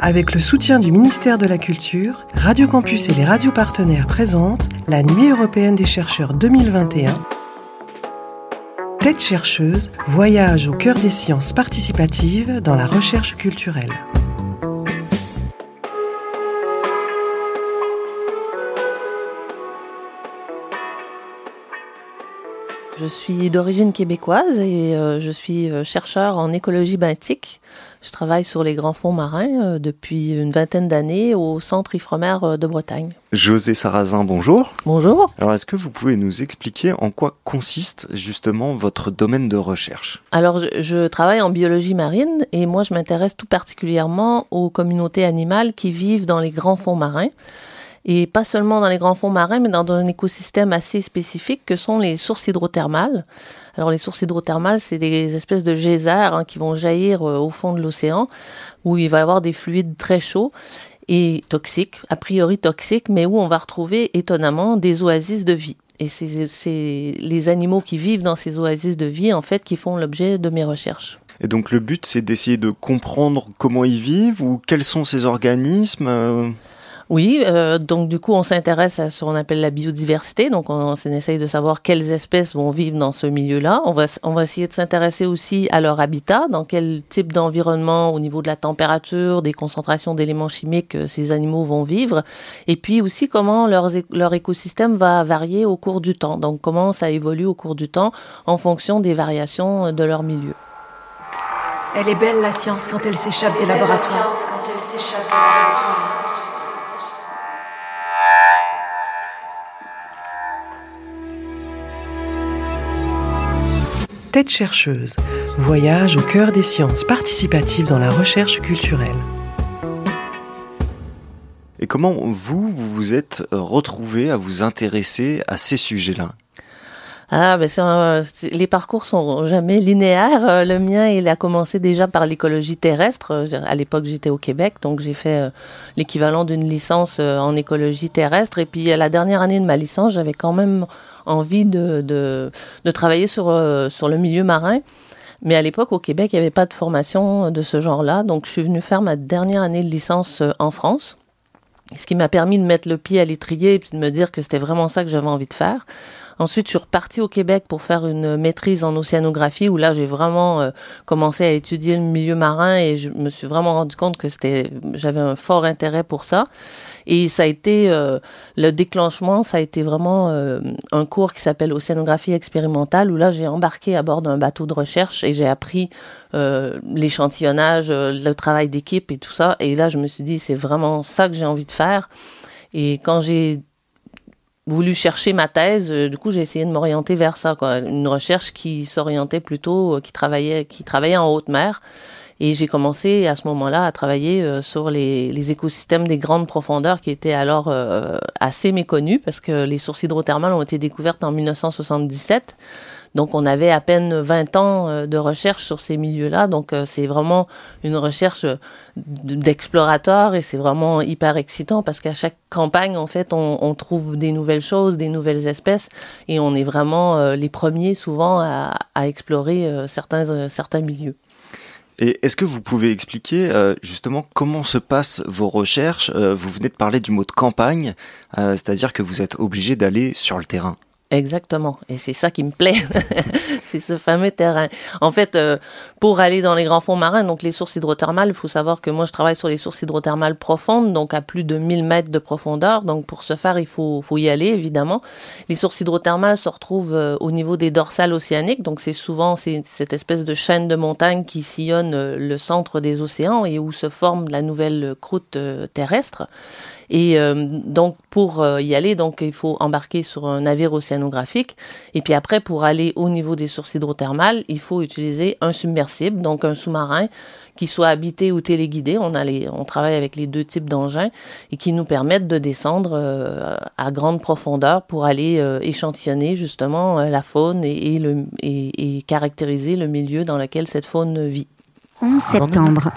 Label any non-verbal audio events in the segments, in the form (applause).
Avec le soutien du ministère de la Culture, Radio Campus et les radios partenaires présentent la Nuit européenne des chercheurs 2021. Tête chercheuse, voyage au cœur des sciences participatives dans la recherche culturelle. Je suis d'origine québécoise et euh, je suis euh, chercheur en écologie benthique. Je travaille sur les grands fonds marins euh, depuis une vingtaine d'années au Centre Ifremer de Bretagne. José Sarrazin, bonjour. Bonjour. Alors, est-ce que vous pouvez nous expliquer en quoi consiste justement votre domaine de recherche? Alors, je, je, travaille en biologie marine et moi, je m'intéresse tout particulièrement aux communautés animales qui vivent dans les grands fonds marins et pas seulement dans les grands fonds marins, mais dans un écosystème assez spécifique que sont les sources hydrothermales. Alors les sources hydrothermales, c'est des espèces de geysers hein, qui vont jaillir euh, au fond de l'océan, où il va y avoir des fluides très chauds et toxiques, a priori toxiques, mais où on va retrouver étonnamment des oasis de vie. Et c'est les animaux qui vivent dans ces oasis de vie, en fait, qui font l'objet de mes recherches. Et donc le but, c'est d'essayer de comprendre comment ils vivent ou quels sont ces organismes euh oui, euh, donc du coup, on s'intéresse à ce qu'on appelle la biodiversité. Donc, on, on essaye de savoir quelles espèces vont vivre dans ce milieu-là. On va, on va essayer de s'intéresser aussi à leur habitat, dans quel type d'environnement, au niveau de la température, des concentrations d'éléments chimiques, euh, ces animaux vont vivre. Et puis aussi comment leur, leur écosystème va varier au cours du temps. Donc, comment ça évolue au cours du temps en fonction des variations de leur milieu. Elle est belle la science quand elle s'échappe des laboratoires. Tête chercheuse, voyage au cœur des sciences participatives dans la recherche culturelle. Et comment vous, vous vous êtes retrouvé à vous intéresser à ces sujets-là? Ah, ben les parcours sont jamais linéaires. Euh, le mien, il a commencé déjà par l'écologie terrestre. À l'époque, j'étais au Québec, donc j'ai fait euh, l'équivalent d'une licence euh, en écologie terrestre. Et puis, à la dernière année de ma licence, j'avais quand même envie de, de, de travailler sur, sur le milieu marin. Mais à l'époque, au Québec, il n'y avait pas de formation de ce genre-là. Donc, je suis venue faire ma dernière année de licence en France. Ce qui m'a permis de mettre le pied à l'étrier et puis de me dire que c'était vraiment ça que j'avais envie de faire. Ensuite, je suis repartie au Québec pour faire une maîtrise en océanographie où là, j'ai vraiment euh, commencé à étudier le milieu marin et je me suis vraiment rendu compte que c'était, j'avais un fort intérêt pour ça. Et ça a été euh, le déclenchement, ça a été vraiment euh, un cours qui s'appelle océanographie expérimentale où là, j'ai embarqué à bord d'un bateau de recherche et j'ai appris l'échantillonnage, le travail d'équipe et tout ça. Et là, je me suis dit, c'est vraiment ça que j'ai envie de faire. Et quand j'ai voulu chercher ma thèse. Euh, du coup, j'ai essayé de m'orienter vers ça, quoi. Une recherche qui s'orientait plutôt, euh, qui travaillait, qui travaillait en haute mer. Et j'ai commencé à ce moment-là à travailler euh, sur les, les, écosystèmes des grandes profondeurs qui étaient alors assez méconnus parce que les sources hydrothermales ont été découvertes en 1977. Donc on avait à peine 20 ans euh, de recherche sur ces milieux-là. Donc euh, c'est vraiment une recherche euh, d'explorateur et c'est vraiment hyper excitant parce qu'à chaque campagne, en fait, on, trouve des nouvelles choses, des nouvelles espèces et on est vraiment les premiers souvent à, explorer certains, milieux. Et est-ce que vous pouvez expliquer justement comment se passent vos recherches? Vous venez de parler du mot de campagne, c'est-à-dire que vous êtes obligé d'aller sur le terrain. Exactement. Et c'est ça qui me plaît. (laughs) c'est ce fameux terrain. En fait, euh, pour aller dans les grands fonds marins, donc les sources hydrothermales, il faut savoir que moi, je travaille sur les sources hydrothermales profondes, donc à plus de 1000 mètres de profondeur. Donc, pour ce faire, il faut, y aller, évidemment. Les sources hydrothermales se retrouvent euh, au niveau des dorsales océaniques. Donc, c'est souvent cette espèce de chaîne de montagnes qui sillonne euh, le centre des océans et où se forme la nouvelle croûte terrestre. Et euh, donc, pour euh, y aller, donc, il faut embarquer sur un navire océanographique. Et puis après, pour aller au niveau des sources hydrothermales, il faut utiliser un submersible, donc un sous-marin qui soit habité ou téléguidé. On, a les, on travaille avec les deux types d'engins et qui nous permettent de descendre euh, à grande profondeur pour aller échantillonner justement la faune et, et, le, et, et caractériser le milieu dans lequel cette faune vit. 11 septembre.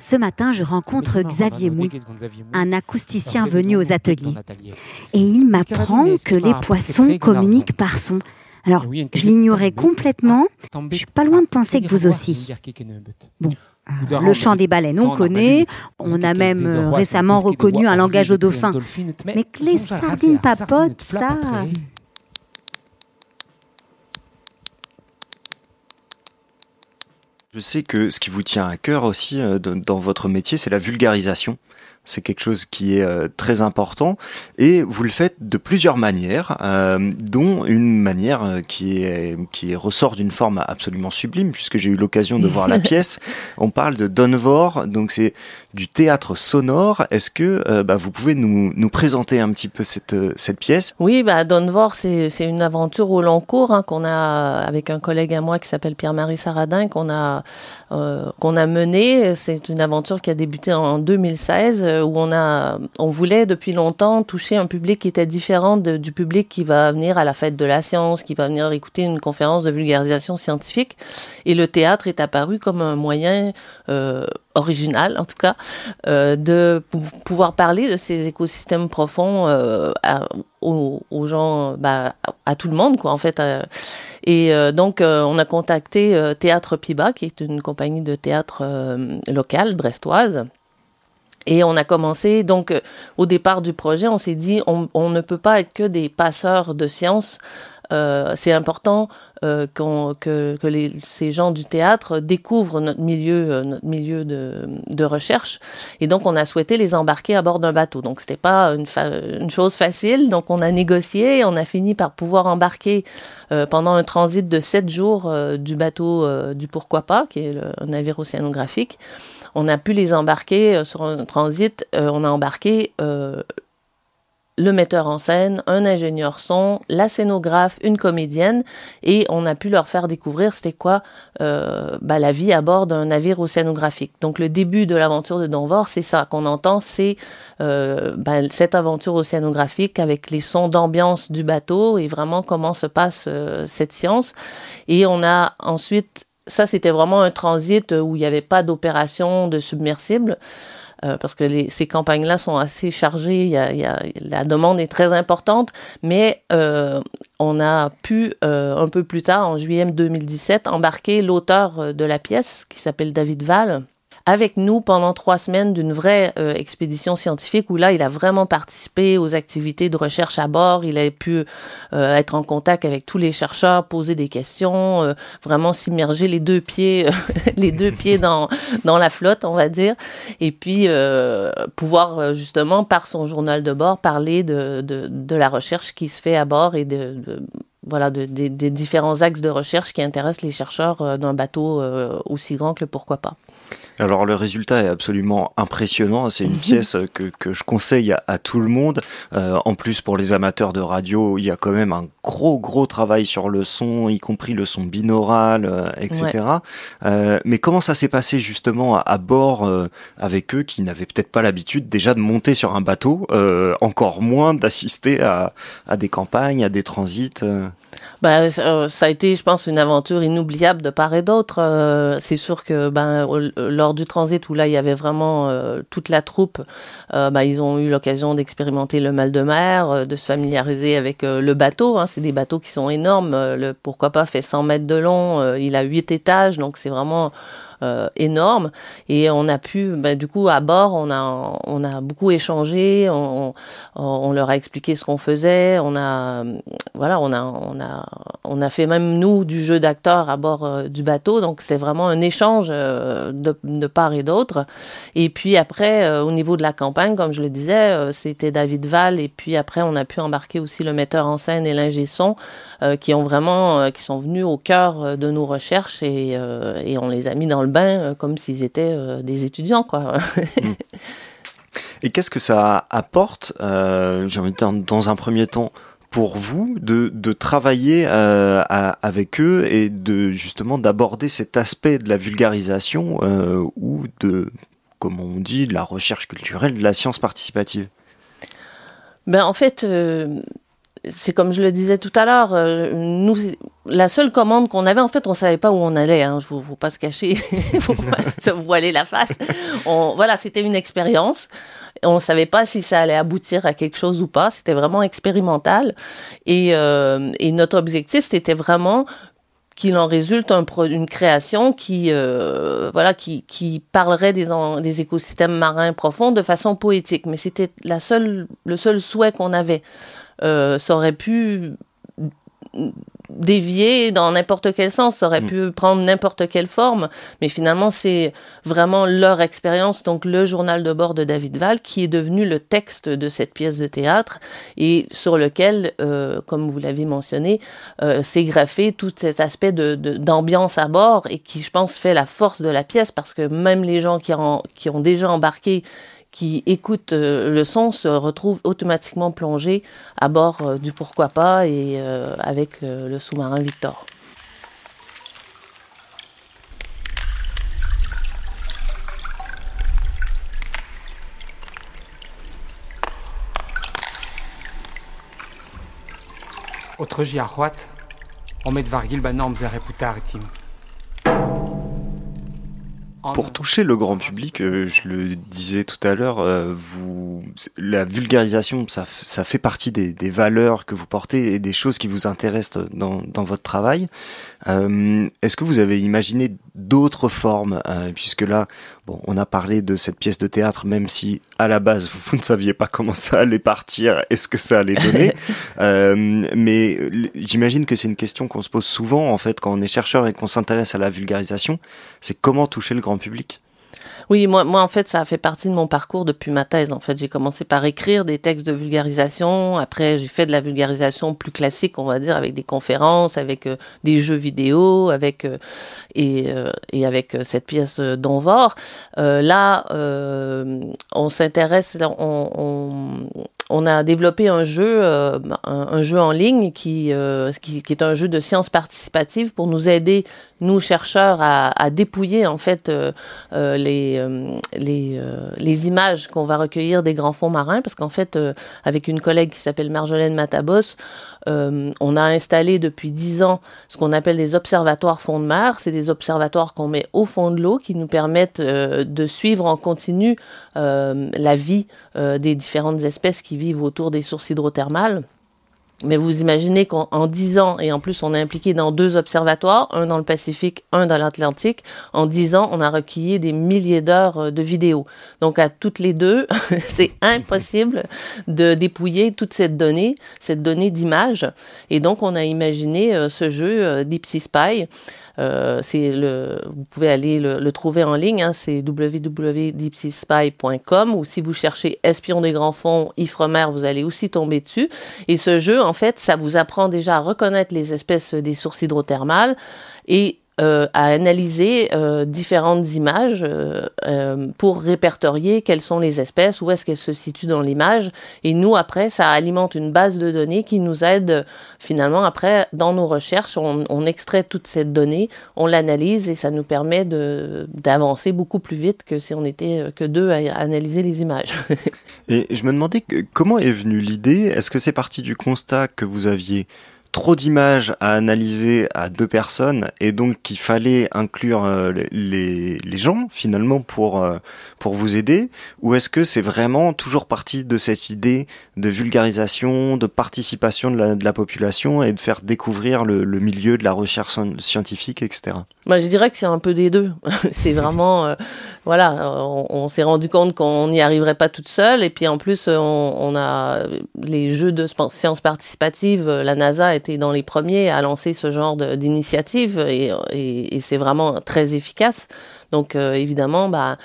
Ce matin, je rencontre Xavier Mouy, un acousticien venu aux ateliers. Et il m'apprend que les poissons communiquent par son. Alors, je l'ignorais complètement. Je suis pas loin de penser que vous aussi. Bon, Le chant des baleines, on connaît. On a même récemment reconnu un langage aux dauphins. Mais que les sardines papotent, ça... Je sais que ce qui vous tient à cœur aussi euh, dans votre métier, c'est la vulgarisation. C'est quelque chose qui est euh, très important et vous le faites de plusieurs manières, euh, dont une manière euh, qui est qui ressort d'une forme absolument sublime puisque j'ai eu l'occasion de voir la (laughs) pièce. On parle de Donvor, donc c'est du théâtre sonore. Est-ce que bah, vous pouvez nous, nous présenter un petit peu cette cette pièce? Oui, bah Donvor, c'est c'est une aventure au long cours hein, qu'on a avec un collègue à moi qui s'appelle Pierre-Marie Saradin qu'on a qu'on a mené. C'est une aventure qui a débuté en 2016 euh, où on a, on voulait depuis longtemps toucher un public qui était différent du public qui va venir à la fête de la science, qui va venir écouter une conférence de vulgarisation scientifique. Et le théâtre est apparu comme un moyen euh, original, en tout cas, euh, de pouvoir parler de ces écosystèmes profonds aux, gens, bah, à tout le monde, quoi, en fait. et donc, on a contacté Théâtre Piba, qui est une compagnie de théâtre locale, brestoise. Et on a commencé, donc euh, au départ du projet, on s'est dit, on, on, ne peut pas être que des passeurs de sciences. Euh, c'est important euh, que, que les, ces gens du théâtre découvrent notre milieu, euh, notre milieu de, de, recherche. Et donc, on a souhaité les embarquer à bord d'un bateau. Donc, c'était pas une, une, chose facile. Donc, on a négocié. On a fini par pouvoir embarquer euh, pendant un transit de sept jours du bateau du Pourquoi pas, qui est le, un navire océanographique on a pu les embarquer euh, sur un transit. Euh, on a embarqué euh, le metteur en scène, un ingénieur son, la scénographe, une comédienne, et on a pu leur faire découvrir c'était quoi bah, la vie à bord d'un navire océanographique. Donc le début de l'aventure de Donvor, c'est ça qu'on entend, c'est bah, cette aventure océanographique avec les sons d'ambiance du bateau et vraiment comment se passe cette science. Et on a ensuite ça, c'était vraiment un transit où il n'y avait pas d'opération de submersible. Euh, parce que ces campagnes-là sont assez chargées, la demande est très importante, mais euh, on a pu, euh, un peu plus tard, en juillet 2017, embarquer l'auteur de la pièce, qui s'appelle David Val, avec nous pendant trois semaines d'une vraie euh, expédition scientifique où là, il a vraiment participé aux activités de recherche à bord. Il a pu euh, être en contact avec tous les chercheurs, poser des questions, euh, vraiment s'immerger les deux pieds, (laughs) les deux pieds dans dans la flotte, on va dire, et puis pouvoir justement par son journal de bord parler de, de, la recherche qui se fait à bord et de, voilà, de, des différents axes de recherche qui intéressent les chercheurs d'un bateau aussi grand que le pourquoi pas. Alors le résultat est absolument impressionnant. C'est une (laughs) pièce que, que je conseille à, tout le monde. Euh, en plus pour les amateurs de radio, il y a quand même un gros gros travail sur le son, y compris le son binaural, euh, etc. Euh, mais comment ça s'est passé justement à, bord euh, avec eux qui n'avaient peut-être pas l'habitude déjà de monter sur un bateau, euh, encore moins d'assister à, à, des campagnes, à des transits ben, ça a été, je pense, une aventure inoubliable de part et d'autre. c'est sûr que ben, lors du transit où là il y avait vraiment euh, toute la troupe, euh, bah, ils ont eu l'occasion d'expérimenter le mal de mer, euh, de se familiariser avec le bateau. Hein. C'est des bateaux qui sont énormes. Le pourquoi pas fait 100 mètres de long. il a 8 étages, donc c'est vraiment euh, énorme. Et on a pu, ben, du coup, à bord, on a, on a beaucoup échangé, on, on, leur a expliqué ce qu'on faisait, on a, voilà, on a, on a, on a fait même nous du jeu d'acteur à bord euh, du bateau. Donc c'est vraiment un échange euh, de, part et d'autre. Et puis après, au niveau de la campagne, comme je le disais, c'était David Val. Et puis après, on a pu embarquer aussi le metteur en scène et l'ingé son, qui ont vraiment, qui sont venus au cœur de nos recherches et, et on les a mis dans le euh, comme s'ils étaient euh, des étudiants, quoi. (laughs) Et qu'est-ce que ça apporte, euh, dans un premier temps, pour vous de, de travailler euh, avec eux et de justement d'aborder cet aspect de la vulgarisation ou de, comme on dit, de la recherche culturelle, de la science participative? Ben, En fait, c'est comme je le disais tout à l'heure, euh, nous, la seule commande qu'on avait, en fait, on savait pas où on allait. Hein, faut, faut pas se cacher, (laughs) faut pas (laughs) se voiler la face. On, voilà, c'était une expérience. On savait pas si ça allait aboutir à quelque chose ou pas. C'était vraiment expérimental. Et, euh, et notre objectif, c'était vraiment qu'il en résulte un une création qui euh, voilà qui, parlerait des, des écosystèmes marins profonds de façon poétique. Mais c'était le seul souhait qu'on avait. Euh, ça aurait pu dévier dans n'importe quel sens, ça aurait mm. pu prendre n'importe quelle forme, mais finalement c'est vraiment leur expérience, donc le journal de bord de David Val, qui est devenu le texte de cette pièce de théâtre et sur lequel, euh, comme vous l'avez mentionné, euh, s'est graffé tout cet aspect de, d'ambiance à bord et qui, je pense, fait la force de la pièce. Parce que même les gens qui, qui ont déjà embarqué qui écoutent euh, le son se retrouvent automatiquement plongés à bord euh, du Pourquoi pas et euh, avec le sous-marin Victor. Autre giahuat, on met de vargil banorm tim. Pour toucher le grand public, euh, je le disais tout à l'heure, euh, vous, la vulgarisation, ça, ça fait partie des, des, valeurs que vous portez et des choses qui vous intéressent dans, dans votre travail. Euh, Est-ce que vous avez imaginé d'autres formes, euh, puisque là, bon, on a parlé de cette pièce de théâtre, même si à la base (laughs) vous, ne saviez pas comment ça allait partir, est-ce que ça allait donner, (laughs) mais j'imagine que c'est une question qu'on se pose souvent en fait quand on est chercheur et qu'on s'intéresse à la vulgarisation, c'est comment toucher le grand public? Oui, moi, moi, en fait, ça a fait partie de mon parcours depuis ma thèse. En fait, j'ai commencé par écrire des textes de vulgarisation. Après, j'ai fait de la vulgarisation plus classique, on va dire, avec des conférences, avec euh, des jeux vidéo, avec euh, et, euh, et avec cette pièce d'Onvor. là, on s'intéresse, on, a développé un jeu, en ligne qui, qui, qui, est un jeu de sciences participatives pour nous aider, nous chercheurs, à, dépouiller en fait les euh, les, euh, les, images qu'on va recueillir des grands fonds marins, parce qu'en fait, euh, avec une collègue qui s'appelle Marjolaine Matabos, on a installé depuis dix ans ce qu'on appelle des observatoires fonds de mer. C'est des observatoires qu'on met au fond de l'eau qui nous permettent de suivre en continu la vie des différentes espèces qui vivent autour des sources hydrothermales. Mais vous imaginez qu'en 10 ans, et en plus on est impliqué dans deux observatoires, un dans le Pacifique, un dans l'Atlantique, en 10 ans, on a recueilli des milliers d'heures euh, de vidéos. Donc à toutes les deux, (laughs) c'est impossible de dépouiller toute cette donnée, cette donnée d'image. Et donc on a imaginé euh, ce jeu euh, Deep Sea Spy vous pouvez aller le, trouver en ligne, hein, c'est www.deepseaspy.com ou si vous cherchez Espion des grands fonds, Ifremer, vous allez aussi tomber dessus. Et ce jeu, en fait, ça vous apprend déjà à reconnaître les espèces des sources hydrothermales et euh, à analyser euh, différentes images euh, pour répertorier quelles sont les espèces, où est-ce qu'elles se situent dans l'image. Et nous, après, ça alimente une base de données qui nous aide finalement, après, dans nos recherches, on, on extrait toute cette donnée, on l'analyse et ça nous permet d'avancer beaucoup plus vite que si on était que deux à analyser les images. (laughs) et je me demandais comment est venue l'idée? Est-ce que c'est parti du constat que vous aviez trop d'images à analyser à deux personnes et donc qu'il fallait inclure euh, les, gens finalement pour, euh, pour vous aider Ou est-ce que c'est vraiment toujours parti de cette idée de vulgarisation, de participation de la, population et de faire découvrir le, milieu de la recherche scientifique, etc. Moi, je dirais que c'est un peu des deux. (laughs) c'est vraiment, euh, voilà, on, on s'est rendu compte qu'on n'y arriverait pas toute seule et puis en plus, on, on a les jeux de sciences participatives, la NASA est dans les premiers à lancer ce genre d'initiative et c'est vraiment très efficace. Donc euh, évidemment, bah,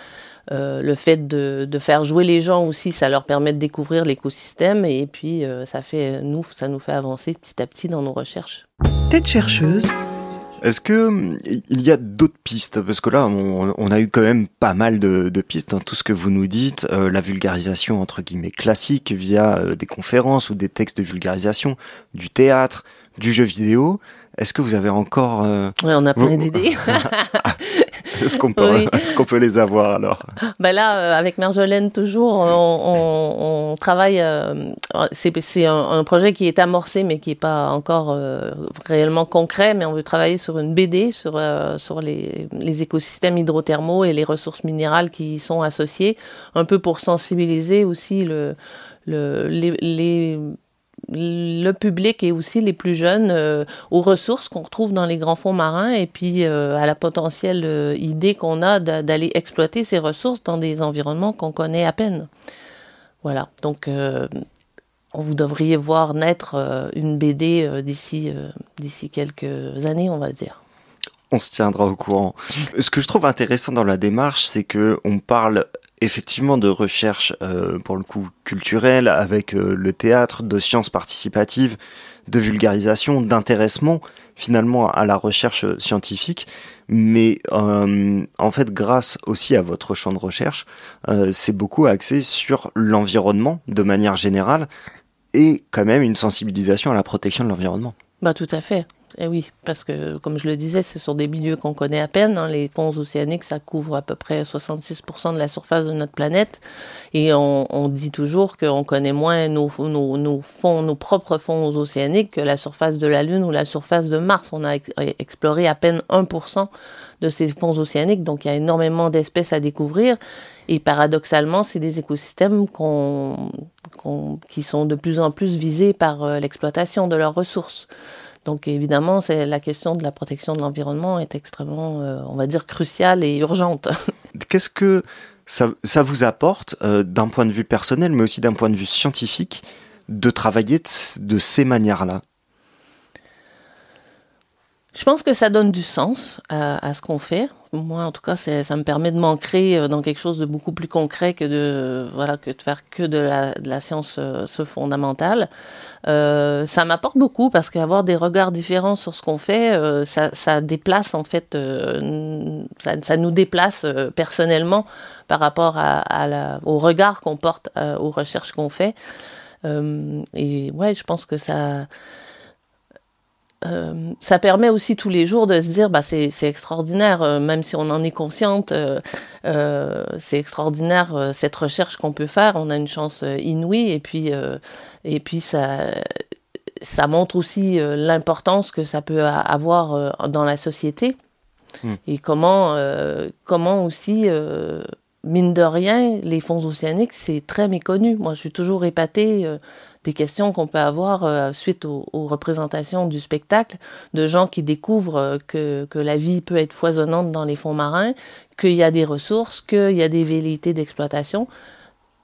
euh, le fait de, de, faire jouer les gens aussi, ça leur permet de découvrir l'écosystème et puis euh, ça fait nous, ça nous fait avancer petit à petit dans nos recherches. Tête chercheuse. Est-ce que il y a d'autres pistes? Parce que là, on, a eu quand même pas mal de, de, pistes dans tout ce que vous nous dites. Euh, la vulgarisation entre guillemets classique via euh, des conférences ou des textes de vulgarisation, du théâtre, du jeu vidéo. Est-ce que vous avez encore... Euh, ouais, on a plein d'idées. est-ce qu'on peut, oui. est qu'on peut les avoir alors? Ben Là, euh, avec Marjolaine, toujours, on, on, on travaille... Euh, c'est un, un, projet qui est amorcé, mais qui n'est pas encore euh, réellement concret, mais on veut travailler sur une BD, sur, euh, sur les, les, écosystèmes hydrothermaux et les ressources minérales qui y sont associées, un peu pour sensibiliser aussi le, le, les, les le public et aussi les plus jeunes euh, aux ressources qu'on retrouve dans les grands fonds marins et puis euh, à la potentielle euh, idée qu'on a d'aller exploiter ces ressources dans des environnements qu'on connaît à peine. Voilà, donc vous devriez voir naître une BD d'ici d'ici quelques années, on va dire. On se tiendra au courant. Ce que je trouve intéressant dans la démarche, c'est que on parle effectivement de recherche euh, pour le coup culturelle avec euh, le théâtre, de sciences participatives, de vulgarisation, d'intéressement finalement à la recherche scientifique, mais euh, en fait grâce aussi à votre champ de recherche, c'est beaucoup axé sur l'environnement de manière générale et quand même une sensibilisation à la protection de l'environnement. Bah tout à fait. Eh oui, parce que comme je le disais, ce sont des milieux qu'on connaît à peine. Hein. Les fonds océaniques, ça couvre à peu près 66% de la surface de notre planète. Et on, dit toujours qu'on connaît moins nos, fonds, nos propres fonds océaniques que la surface de la Lune ou la surface de Mars. On a exploré à peine 1% de ces fonds océaniques, donc il y a énormément d'espèces à découvrir. Et paradoxalement, c'est des écosystèmes qui sont de plus en plus visés par euh, l'exploitation de leurs ressources. Donc évidemment, c'est la question de la protection de l'environnement est extrêmement, euh, on va dire, cruciale et urgente. (laughs) Qu'est-ce que ça, vous apporte euh, d'un point de vue personnel, mais aussi d'un point de vue scientifique, de travailler de ces manières-là? Je pense que ça donne du sens à, ce qu'on fait. Moi, en tout cas, ça me permet de m'ancrer euh, dans quelque chose de beaucoup plus concret que de voilà que de faire que de la, science euh, fondamentale. Euh, ça m'apporte beaucoup parce qu'avoir des regards différents sur ce qu'on fait, ça, déplace en fait, ça, nous déplace personnellement par rapport à, au regard qu'on porte aux recherches qu'on fait. et ouais, je pense que ça euh, ça permet aussi tous les jours de se dire bah c'est extraordinaire euh, même si on en est consciente euh, c'est extraordinaire cette recherche qu'on peut faire. On a une chance inouïe et puis et puis ça ça montre aussi l'importance que ça peut avoir dans la société. Hmm. et comment comment aussi mine de rien les fonds océaniques c'est très méconnu. Moi je suis toujours épatée des questions qu'on peut avoir euh, suite aux, représentations du spectacle, de gens qui découvrent euh, que, que, la vie peut être foisonnante dans les fonds marins, qu'il y a des ressources, qu'il y a des velléités d'exploitation.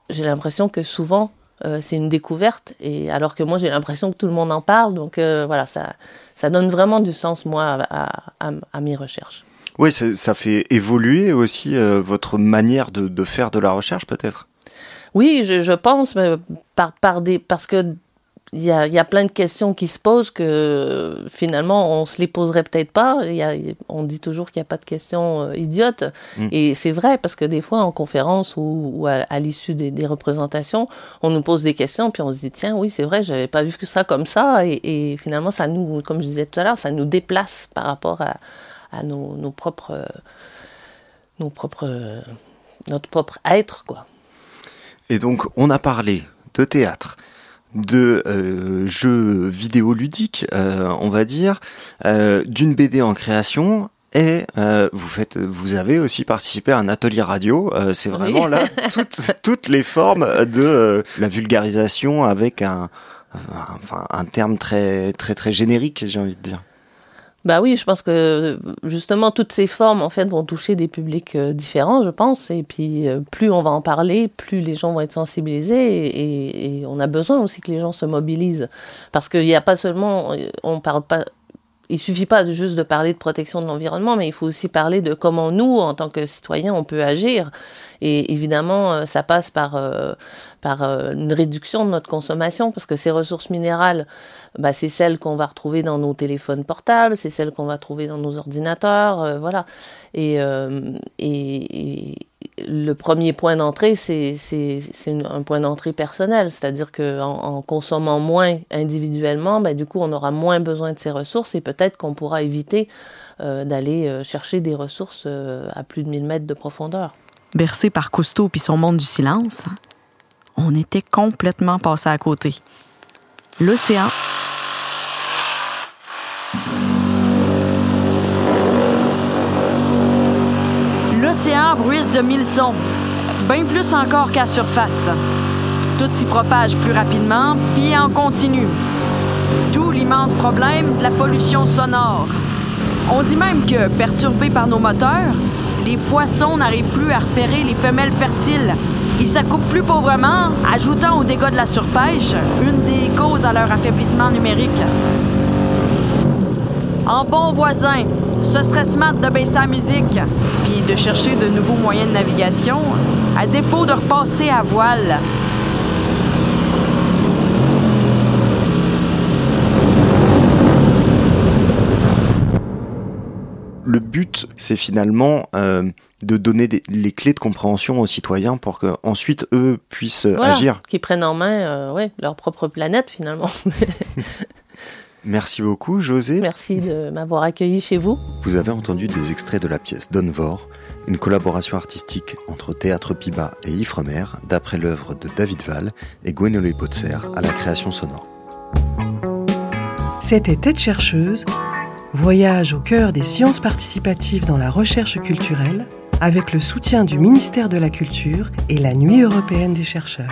J'ai l'impression que souvent, euh, c'est une découverte, et alors que moi, j'ai l'impression que tout le monde en parle. Donc voilà, ça, ça donne vraiment du sens, moi, à, mes recherches. Oui, ça fait évoluer aussi votre manière de faire de la recherche, peut-être? Oui, je, pense, mais par, par des, parce que il y a, y a, plein de questions qui se posent que finalement on se les poserait peut-être pas. Y a, on dit toujours qu'il n'y a pas de questions euh, idiotes mm. et c'est vrai parce que des fois en conférence ou, à, l'issue des, représentations, on nous pose des questions puis on se dit tiens oui c'est vrai j'avais pas vu que ça comme ça et, et, finalement ça nous comme je disais tout à l'heure ça nous déplace par rapport à, à nos, nos, propres nos propres notre propre être quoi. Et donc, on a parlé de théâtre, de euh, jeux vidéoludiques, euh, on va dire, euh, d'une BD en création. Et euh, vous faites, vous avez aussi participé à un atelier radio. Euh, c'est vraiment là (laughs) toutes, toutes, les formes de la vulgarisation avec un, enfin, un terme très très très générique, j'ai envie de dire. Bah oui, je pense que justement toutes ces formes en fait vont toucher des publics euh, différents, je pense. Et puis euh, plus on va en parler, plus les gens vont être sensibilisés et, et on a besoin aussi que les gens se mobilisent parce qu'il n'y a pas seulement, on parle pas il suffit pas juste de parler de protection de l'environnement, mais il faut aussi parler de comment nous, en tant que citoyens, on peut agir. Et évidemment, euh, ça passe par, euh, par euh, une réduction de notre consommation, parce que ces ressources minérales, bah, c'est celles qu'on va retrouver dans nos téléphones portables, c'est celles qu'on va trouver dans nos ordinateurs, voilà. Et, le premier point d'entrée, c'est un point d'entrée personnel, c'est-à-dire qu'en en, consommant moins individuellement, ben, du coup, on aura moins besoin de ces ressources et peut-être qu'on pourra éviter euh, d'aller euh, chercher des ressources euh, à plus de 1000 mètres de profondeur. Bercé par Cousteau puis son monde du silence, on était complètement passé à côté. L'océan Bruise de mille sons, bien plus encore qu'à surface. Tout s'y propage plus rapidement, puis en continu. D'où l'immense problème de la pollution sonore. On dit même que, perturbés par nos moteurs, les poissons n'arrivent plus à repérer les femelles fertiles. Ils s'accoupent plus pauvrement, ajoutant aux dégâts de la surpêche une des causes à leur affaiblissement numérique. En bon voisin, ce serait smart de baisser la musique, puis de chercher de nouveaux moyens de navigation, à défaut de repasser à voile. le but, c'est finalement euh, de donner les clés de compréhension aux citoyens pour qu'ensuite eux puissent agir. Qu'ils prennent en main euh, leur propre planète finalement. (laughs) Merci beaucoup, José. Merci de m'avoir accueilli chez vous. Vous avez entendu des extraits de la pièce Donvor, une collaboration artistique entre Théâtre Piba et Ifremer, d'après l'œuvre de David Val et Gwenole Potser à la création sonore. C'était Tête chercheuse Voyage au cœur des sciences participatives dans la recherche culturelle avec le soutien du ministère de la Culture et la Nuit européenne des chercheurs.